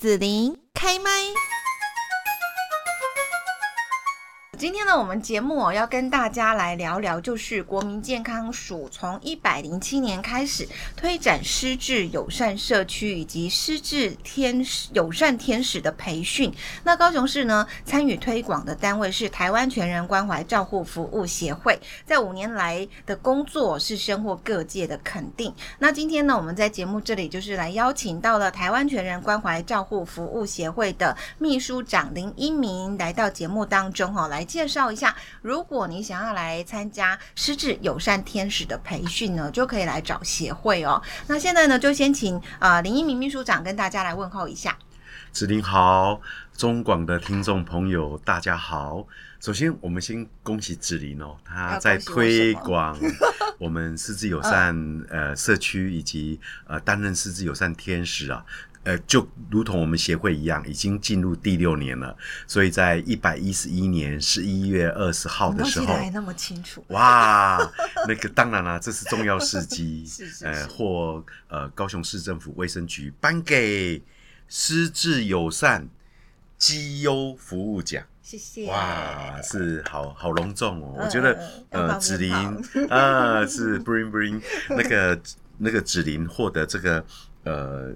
子琳开麦。今天呢，我们节目哦要跟大家来聊聊，就是国民健康署从一百零七年开始推展失智友善社区以及失智天使友善天使的培训。那高雄市呢，参与推广的单位是台湾全人关怀照护服务协会，在五年来的工作是深获各界的肯定。那今天呢，我们在节目这里就是来邀请到了台湾全人关怀照护服务协会的秘书长林一鸣来到节目当中哈，来。介绍一下，如果你想要来参加失智友善天使的培训呢，就可以来找协会哦。那现在呢，就先请啊、呃、林一鸣秘书长跟大家来问候一下。子林好，中广的听众朋友大家好。首先，我们先恭喜子林哦，他在推广我们失智友善 呃社区以及呃担任失智友善天使啊。呃，就如同我们协会一样，已经进入第六年了。所以在一百一十一年十一月二十号的时候，还那么清楚哇！那个当然啦，这是重要事迹，是是是呃，获呃高雄市政府卫生局颁给失智友善绩优服务奖。谢谢哇，是好好隆重哦。嗯、我觉得嗯呃，子琳 啊，是 bring bring 那个那个子琳获得这个呃。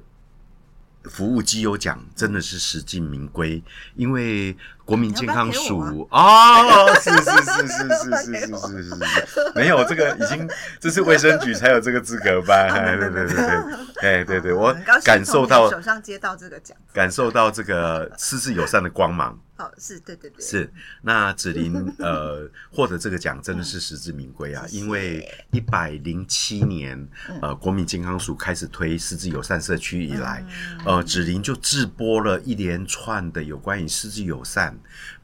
服务绩优奖真的是实至名归，因为国民健康署哦，是是是是是是是是是是，没有这个已经这是卫生局才有这个资格吧？对对对对，哎对对，我感受到手上接到这个奖，感受到这个失智友善的光芒。哦，是对对对，是那子琳呃获得这个奖真的是实至名归啊，因为一百零七年呃国民健康署开始推失智友善社区以来，呃子琳就制播了一连串的有关于失智友善、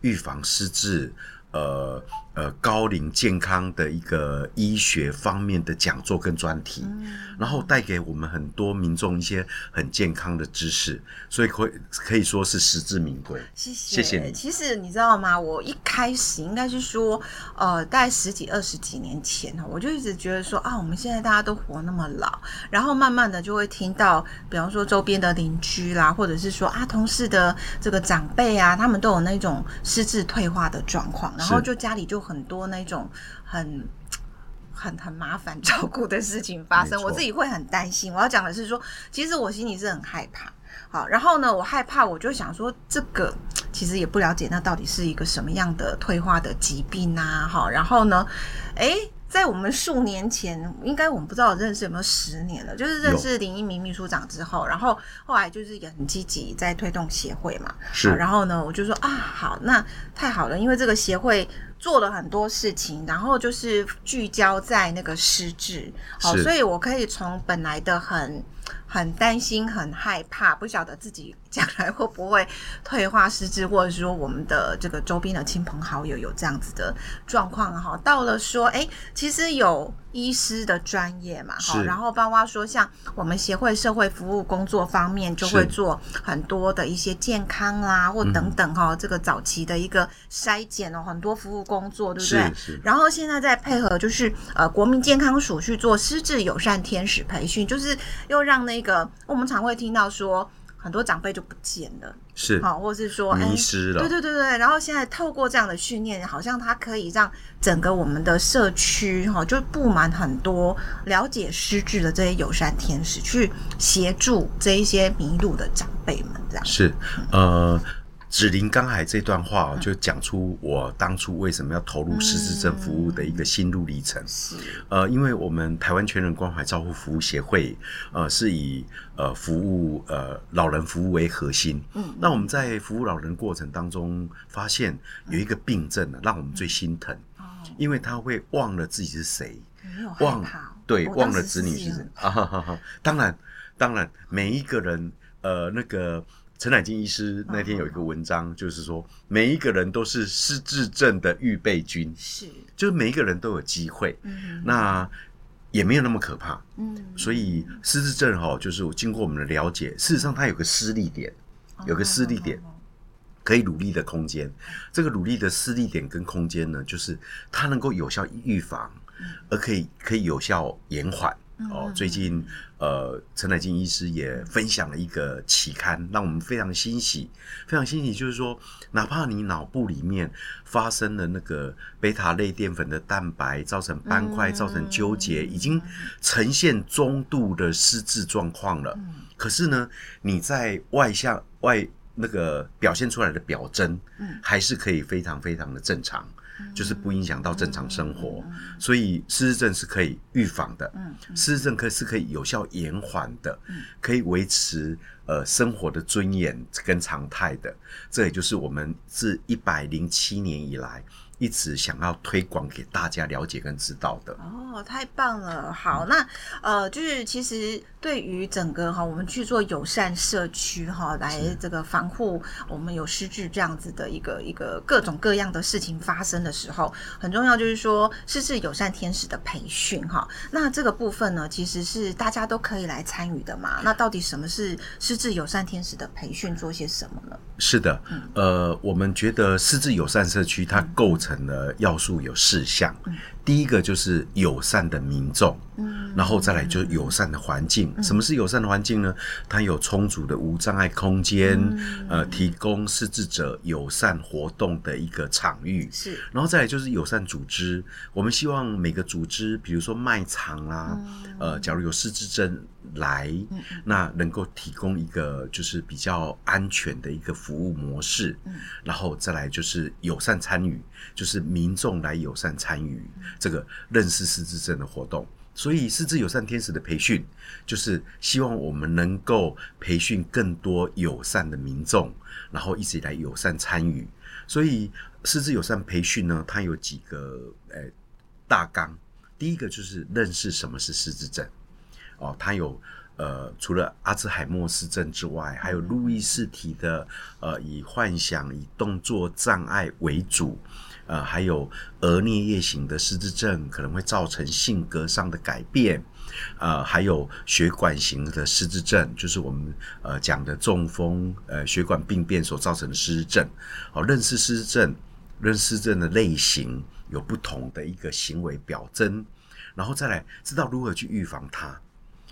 预防失智。呃呃，高龄健康的一个医学方面的讲座跟专题，嗯、然后带给我们很多民众一些很健康的知识，所以可以可以说是实至名归。谢谢，谢谢你。其实你知道吗？我一开始应该是说，呃，大概十几二十几年前哈，我就一直觉得说啊，我们现在大家都活那么老，然后慢慢的就会听到，比方说周边的邻居啦，或者是说啊，同事的这个长辈啊，他们都有那种失智退化的状况。然后就家里就很多那种很很很麻烦 照顾的事情发生，我自己会很担心。我要讲的是说，其实我心里是很害怕。好，然后呢，我害怕，我就想说，这个其实也不了解，那到底是一个什么样的退化的疾病啊？好，然后呢，哎。在我们数年前，应该我们不知道认识有没有十年了，就是认识林一鸣秘书长之后，然后后来就是也很积极在推动协会嘛。是。然后呢，我就说啊，好，那太好了，因为这个协会做了很多事情，然后就是聚焦在那个失智，好，所以我可以从本来的很。很担心，很害怕，不晓得自己将来会不会退化失智，或者说我们的这个周边的亲朋好友有这样子的状况哈。到了说，哎，其实有医师的专业嘛，哈，然后包括说像我们协会社会服务工作方面，就会做很多的一些健康啦，或等等哈，这个早期的一个筛检哦，很多服务工作，对不对？然后现在再配合就是呃国民健康署去做失智友善天使培训，就是又让那。那个我们常会听到说，很多长辈就不见了，是好，或者是说迷失了，对对对对。然后现在透过这样的训练，好像它可以让整个我们的社区哈，就布满很多了解失智的这些友善天使，去协助这一些迷路的长辈们，这样是呃。子林刚才这段话就讲出我当初为什么要投入失智症服务的一个心路历程。是，呃，因为我们台湾全人关怀照护服务协会，呃，是以呃服务呃老人服务为核心。嗯，那我们在服务老人过程当中，发现有一个病症呢，让我们最心疼。哦，因为他会忘了自己是谁，忘对忘了子女是谁啊哈哈哈。当然，当然，每一个人呃那个。陈乃金医师那天有一个文章，就是说每一个人都是失智症的预备军，是，就是每一个人都有机会，嗯，那也没有那么可怕，嗯，所以失智症哈，就是我经过我们的了解，事实上它有个失力点，有个失力点可以努力的空间，这个努力的失力点跟空间呢，就是它能够有效预防，而可以可以有效延缓。哦，最近呃，陈乃金医师也分享了一个期刊，让我们非常欣喜，非常欣喜，就是说，哪怕你脑部里面发生了那个贝塔类淀粉的蛋白造成斑块，造成纠结，已经呈现中度的失智状况了。可是呢，你在外向外那个表现出来的表征，嗯还是可以非常非常的正常。就是不影响到正常生活，所以失智症是可以预防的，失智症可是可以有效延缓的，可以维持呃生活的尊严跟常态的，这也就是我们自一百零七年以来。一直想要推广给大家了解跟知道的哦，太棒了！好，那呃，就是其实对于整个哈，我们去做友善社区哈，来这个防护我们有失智这样子的一个一个各种各样的事情发生的时候，很重要就是说失智友善天使的培训哈。那这个部分呢，其实是大家都可以来参与的嘛。那到底什么是失智友善天使的培训？做些什么呢？是的，呃，我们觉得失智友善社区它构成。的要素有四项，第一个就是友善的民众，嗯然后再来就是友善的环境。什么是友善的环境呢？它有充足的无障碍空间，呃，提供失智者友善活动的一个场域。是，然后再来就是友善组织。我们希望每个组织，比如说卖场啊，呃，假如有失智症来，那能够提供一个就是比较安全的一个服务模式。然后再来就是友善参与。就是民众来友善参与这个认识失智症的活动，所以失智友善天使的培训，就是希望我们能够培训更多友善的民众，然后一起来友善参与。所以失智友善培训呢，它有几个呃、大纲，第一个就是认识什么是失智症哦，它有呃除了阿兹海默氏症之外，还有路易斯体的呃以幻想以动作障碍为主。呃，还有额颞叶型的失智症可能会造成性格上的改变，呃，还有血管型的失智症，就是我们呃讲的中风，呃，血管病变所造成的失智症。好，认识失智症，认识症的类型有不同的一个行为表征，然后再来知道如何去预防它，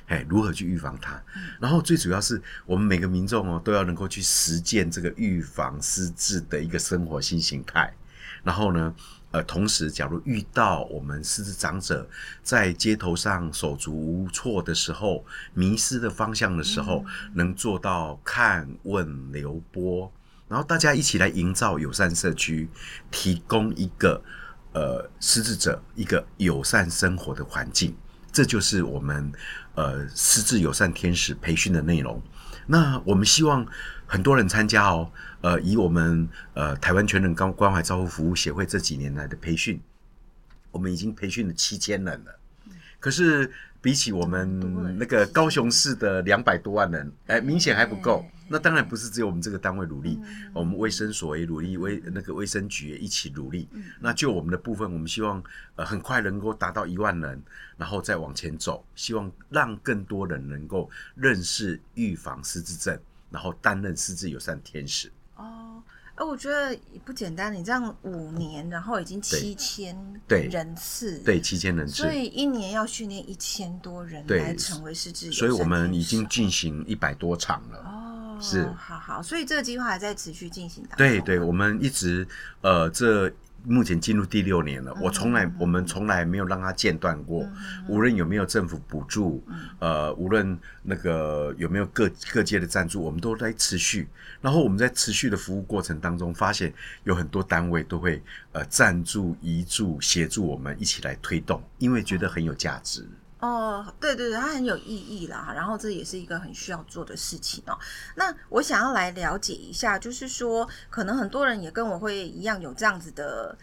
哎，如何去预防它，然后最主要是我们每个民众哦都要能够去实践这个预防失智的一个生活新形态。然后呢，呃，同时，假如遇到我们失智长者在街头上手足无措的时候，迷失的方向的时候，能做到看、问、留、拨，然后大家一起来营造友善社区，提供一个呃失智者一个友善生活的环境，这就是我们呃失智友善天使培训的内容。那我们希望很多人参加哦。呃，以我们呃台湾全人关关怀照护服务协会这几年来的培训，我们已经培训了七千人了。可是比起我们那个高雄市的两百多万人，哎，明显还不够。那当然不是只有我们这个单位努力，我们卫生所也努力，卫那个卫生局也一起努力。那就我们的部分，我们希望呃很快能够达到一万人，然后再往前走，希望让更多人能够认识预防失智症，然后担任失智友善天使。哦，哎，我觉得也不简单。你这样五年，然后已经七千人次，对，对七千人次，所以一年要训练一千多人来成为失智友善。所以我们已经进行一百多场了。哦，是，好好，所以这个计划还在持续进行当中。对对，我们一直呃这。目前进入第六年了，我从来我们从来没有让它间断过，无论有没有政府补助，呃，无论那个有没有各各界的赞助，我们都在持续。然后我们在持续的服务过程当中，发现有很多单位都会呃赞助、移助、协助我们一起来推动，因为觉得很有价值。哦，对对对，它很有意义啦。然后这也是一个很需要做的事情哦。那我想要来了解一下，就是说，可能很多人也跟我会一样有这样子的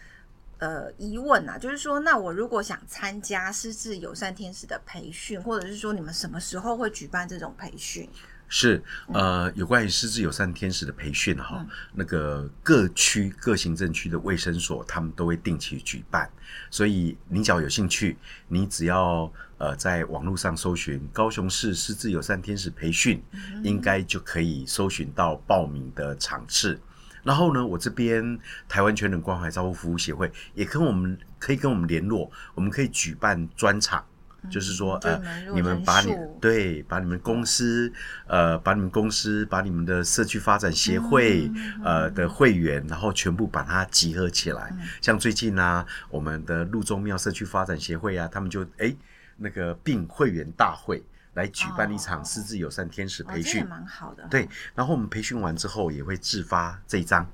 呃疑问啊，就是说，那我如果想参加失智友善天使的培训，或者是说你们什么时候会举办这种培训？是，呃，有关于失智友善天使的培训哈，嗯、那个各区各行政区的卫生所，他们都会定期举办。所以你只要有兴趣，你只要呃在网络上搜寻高雄市失智友善天使培训，嗯、应该就可以搜寻到报名的场次。然后呢，我这边台湾全人关怀照护服务协会也跟我们可以跟我们联络，我们可以举办专场。就是说呃，你们把你对把你们公司呃把你们公司把你们的社区发展协会呃的会员，然后全部把它集合起来。像最近呢，我们的路中庙社区发展协会啊，他们就哎那个并会员大会。来举办一场狮子友善天使培训，蛮好的。对，然后我们培训完之后，也会自发这一张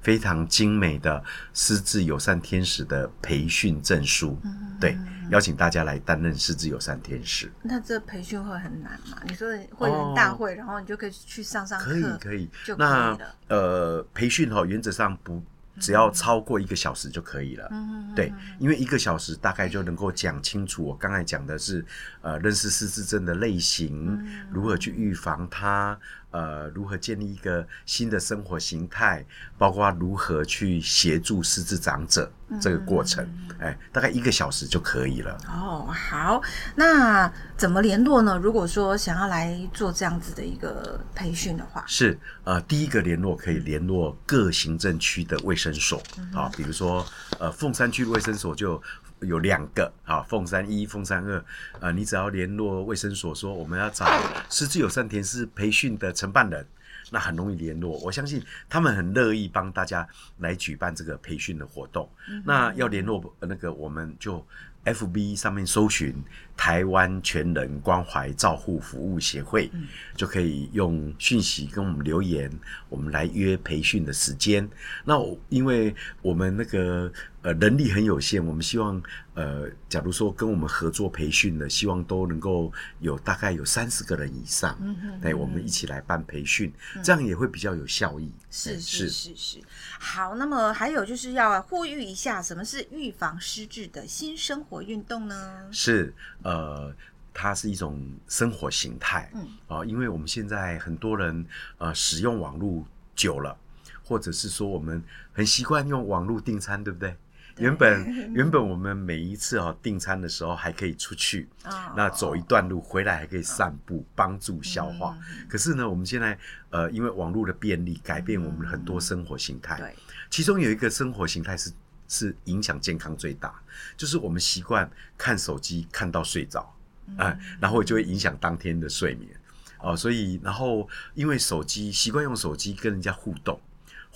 非常精美的失智友善天使的培训证书。对，邀请大家来担任失智友善天使。那这培训会很难吗？你说会员大会，然后你就可以去上上课，可以可以。就可以。那呃，培训哈，原则上不。只要超过一个小时就可以了，嗯、对，因为一个小时大概就能够讲清楚。我刚才讲的是，呃，认识失智症的类型，嗯、如何去预防它。呃，如何建立一个新的生活形态，包括如何去协助失智长者这个过程，哎、嗯，大概一个小时就可以了。哦，好，那怎么联络呢？如果说想要来做这样子的一个培训的话，是呃，第一个联络可以联络各行政区的卫生所，嗯、哼啊，比如说呃，凤山区卫生所就。有两个啊，凤山一、凤山二，呃，你只要联络卫生所说我们要找失智友善天使培训的承办人，那很容易联络。我相信他们很乐意帮大家来举办这个培训的活动。嗯、那要联络那个，我们就 FB 上面搜寻台湾全人关怀照护服务协会，嗯、就可以用讯息跟我们留言，我们来约培训的时间。那因为我们那个。呃，能力很有限，我们希望，呃，假如说跟我们合作培训的，希望都能够有大概有三十个人以上，嗯哼，对，我们一起来办培训，嗯、这样也会比较有效益。是是是是。好，那么还有就是要呼吁一下，什么是预防失智的新生活运动呢？是，呃，它是一种生活形态，嗯，啊、呃，因为我们现在很多人呃使用网络久了，或者是说我们很习惯用网络订餐，对不对？原本 原本我们每一次哦订餐的时候还可以出去，那走一段路回来还可以散步，帮助消化。可是呢，我们现在呃因为网络的便利，改变我们很多生活形态。对，其中有一个生活形态是是影响健康最大，就是我们习惯看手机看到睡着，啊，然后就会影响当天的睡眠。哦，所以然后因为手机习惯用手机跟人家互动。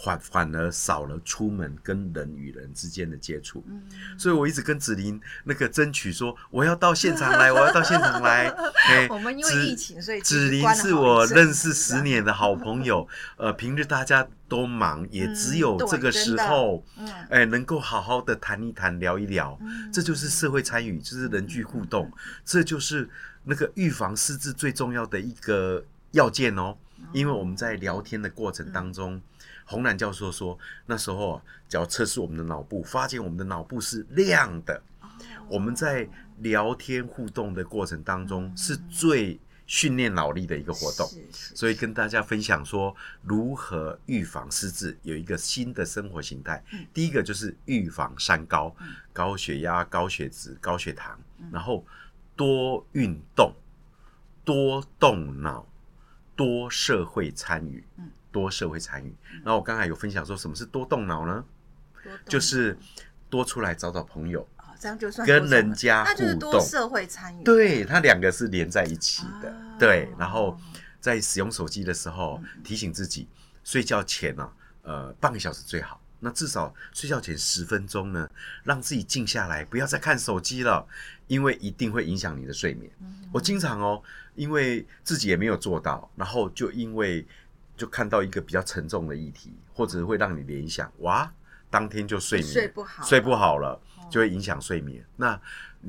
反反而少了出门跟人与人之间的接触，嗯、所以我一直跟子琳那个争取说，我要到现场来，我要到现场来。欸、我们因为疫情，所以子琳是我认识十年的好朋友。呃，平日大家都忙，也只有这个时候，哎、嗯欸，能够好好的谈一谈、聊一聊，嗯、这就是社会参与，就是人际互动，嗯、这就是那个预防失智最重要的一个要件哦。嗯、因为我们在聊天的过程当中。嗯洪兰教授说，那时候啊只要测试我们的脑部，发现我们的脑部是亮的。我们在聊天互动的过程当中，是最训练脑力的一个活动。所以跟大家分享说，如何预防失智，有一个新的生活形态。第一个就是预防三高：高血压、高血脂、高血糖。然后多运动，多动脑，多社会参与。多社会参与，然后我刚才有分享说，什么是多动脑呢？就是多出来找找朋友，这样就算跟人家互动。社会参与。对，它两个是连在一起的。对，然后在使用手机的时候，提醒自己睡觉前呢，呃，半个小时最好。那至少睡觉前十分钟呢，让自己静下来，不要再看手机了，因为一定会影响你的睡眠。我经常哦，因为自己也没有做到，然后就因为。就看到一个比较沉重的议题，或者会让你联想，哇，当天就睡眠睡不好，睡不好了，就会影响睡眠。那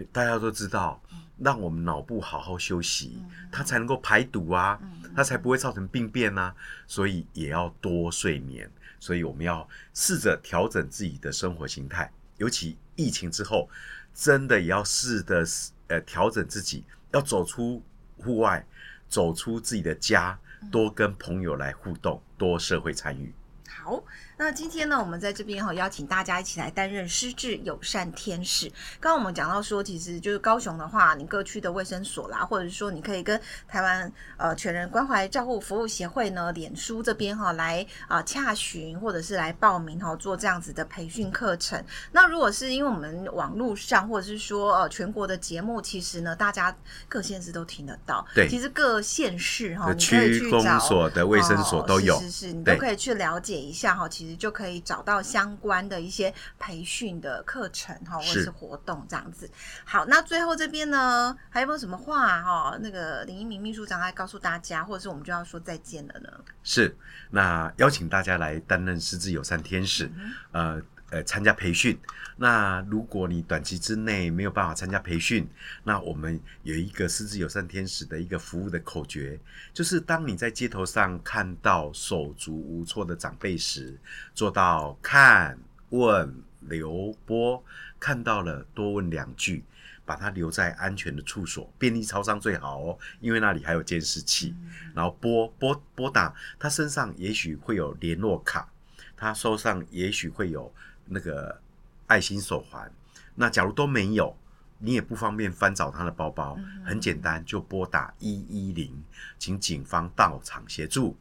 大家都知道，让我们脑部好好休息，它才能够排毒啊，它才不会造成病变啊。所以也要多睡眠。所以我们要试着调整自己的生活形态，尤其疫情之后，真的也要试着呃调整自己，要走出户外，走出自己的家。多跟朋友来互动，多社会参与。好，那今天呢，我们在这边哈邀请大家一起来担任失智友善天使。刚刚我们讲到说，其实就是高雄的话，你各区的卫生所啦，或者是说你可以跟台湾呃全人关怀照护服务协会呢，脸书这边哈来啊洽询，或者是来报名哈做这样子的培训课程。那如果是因为我们网络上或者是说呃全国的节目，其实呢大家各县市都听得到。对，其实各县市哈，你可以去找区公所的卫生所都有，哦、是是是，你都可以去了解一下哈，其实就可以找到相关的一些培训的课程哈，或者是活动这样子。好，那最后这边呢，还有没有什么话哈？那个林一鸣秘书长来告诉大家，或者是我们就要说再见了呢？是，那邀请大家来担任失智友善天使，嗯、呃。呃，参加培训。那如果你短期之内没有办法参加培训，那我们有一个失智友善天使的一个服务的口诀，就是当你在街头上看到手足无措的长辈时，做到看、问、留、拨，看到了多问两句，把他留在安全的处所，便利超商最好哦，因为那里还有监视器。然后拨拨拨打他身上，也许会有联络卡，他手上也许会有。那个爱心手环，那假如都没有，你也不方便翻找他的包包，嗯、很简单，就拨打一一零，请警方到场协助。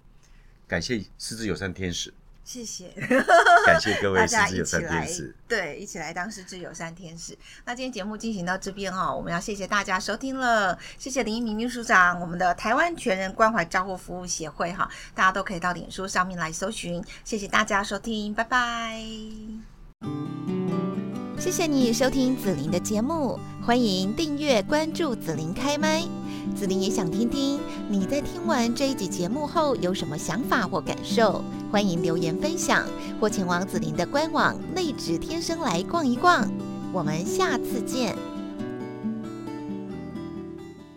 感谢失智友善天使，谢谢，感谢各位失智友善天使，对，一起来当失智友善天使。那今天节目进行到这边哦，我们要谢谢大家收听了，谢谢林一鸣秘书长，我们的台湾全人关怀照护服务协会哈，大家都可以到脸书上面来搜寻，谢谢大家收听，拜拜。谢谢你收听紫琳的节目，欢迎订阅关注紫琳开麦。紫琳也想听听你在听完这一集节目后有什么想法或感受，欢迎留言分享或前往紫琳的官网内职天生来逛一逛。我们下次见。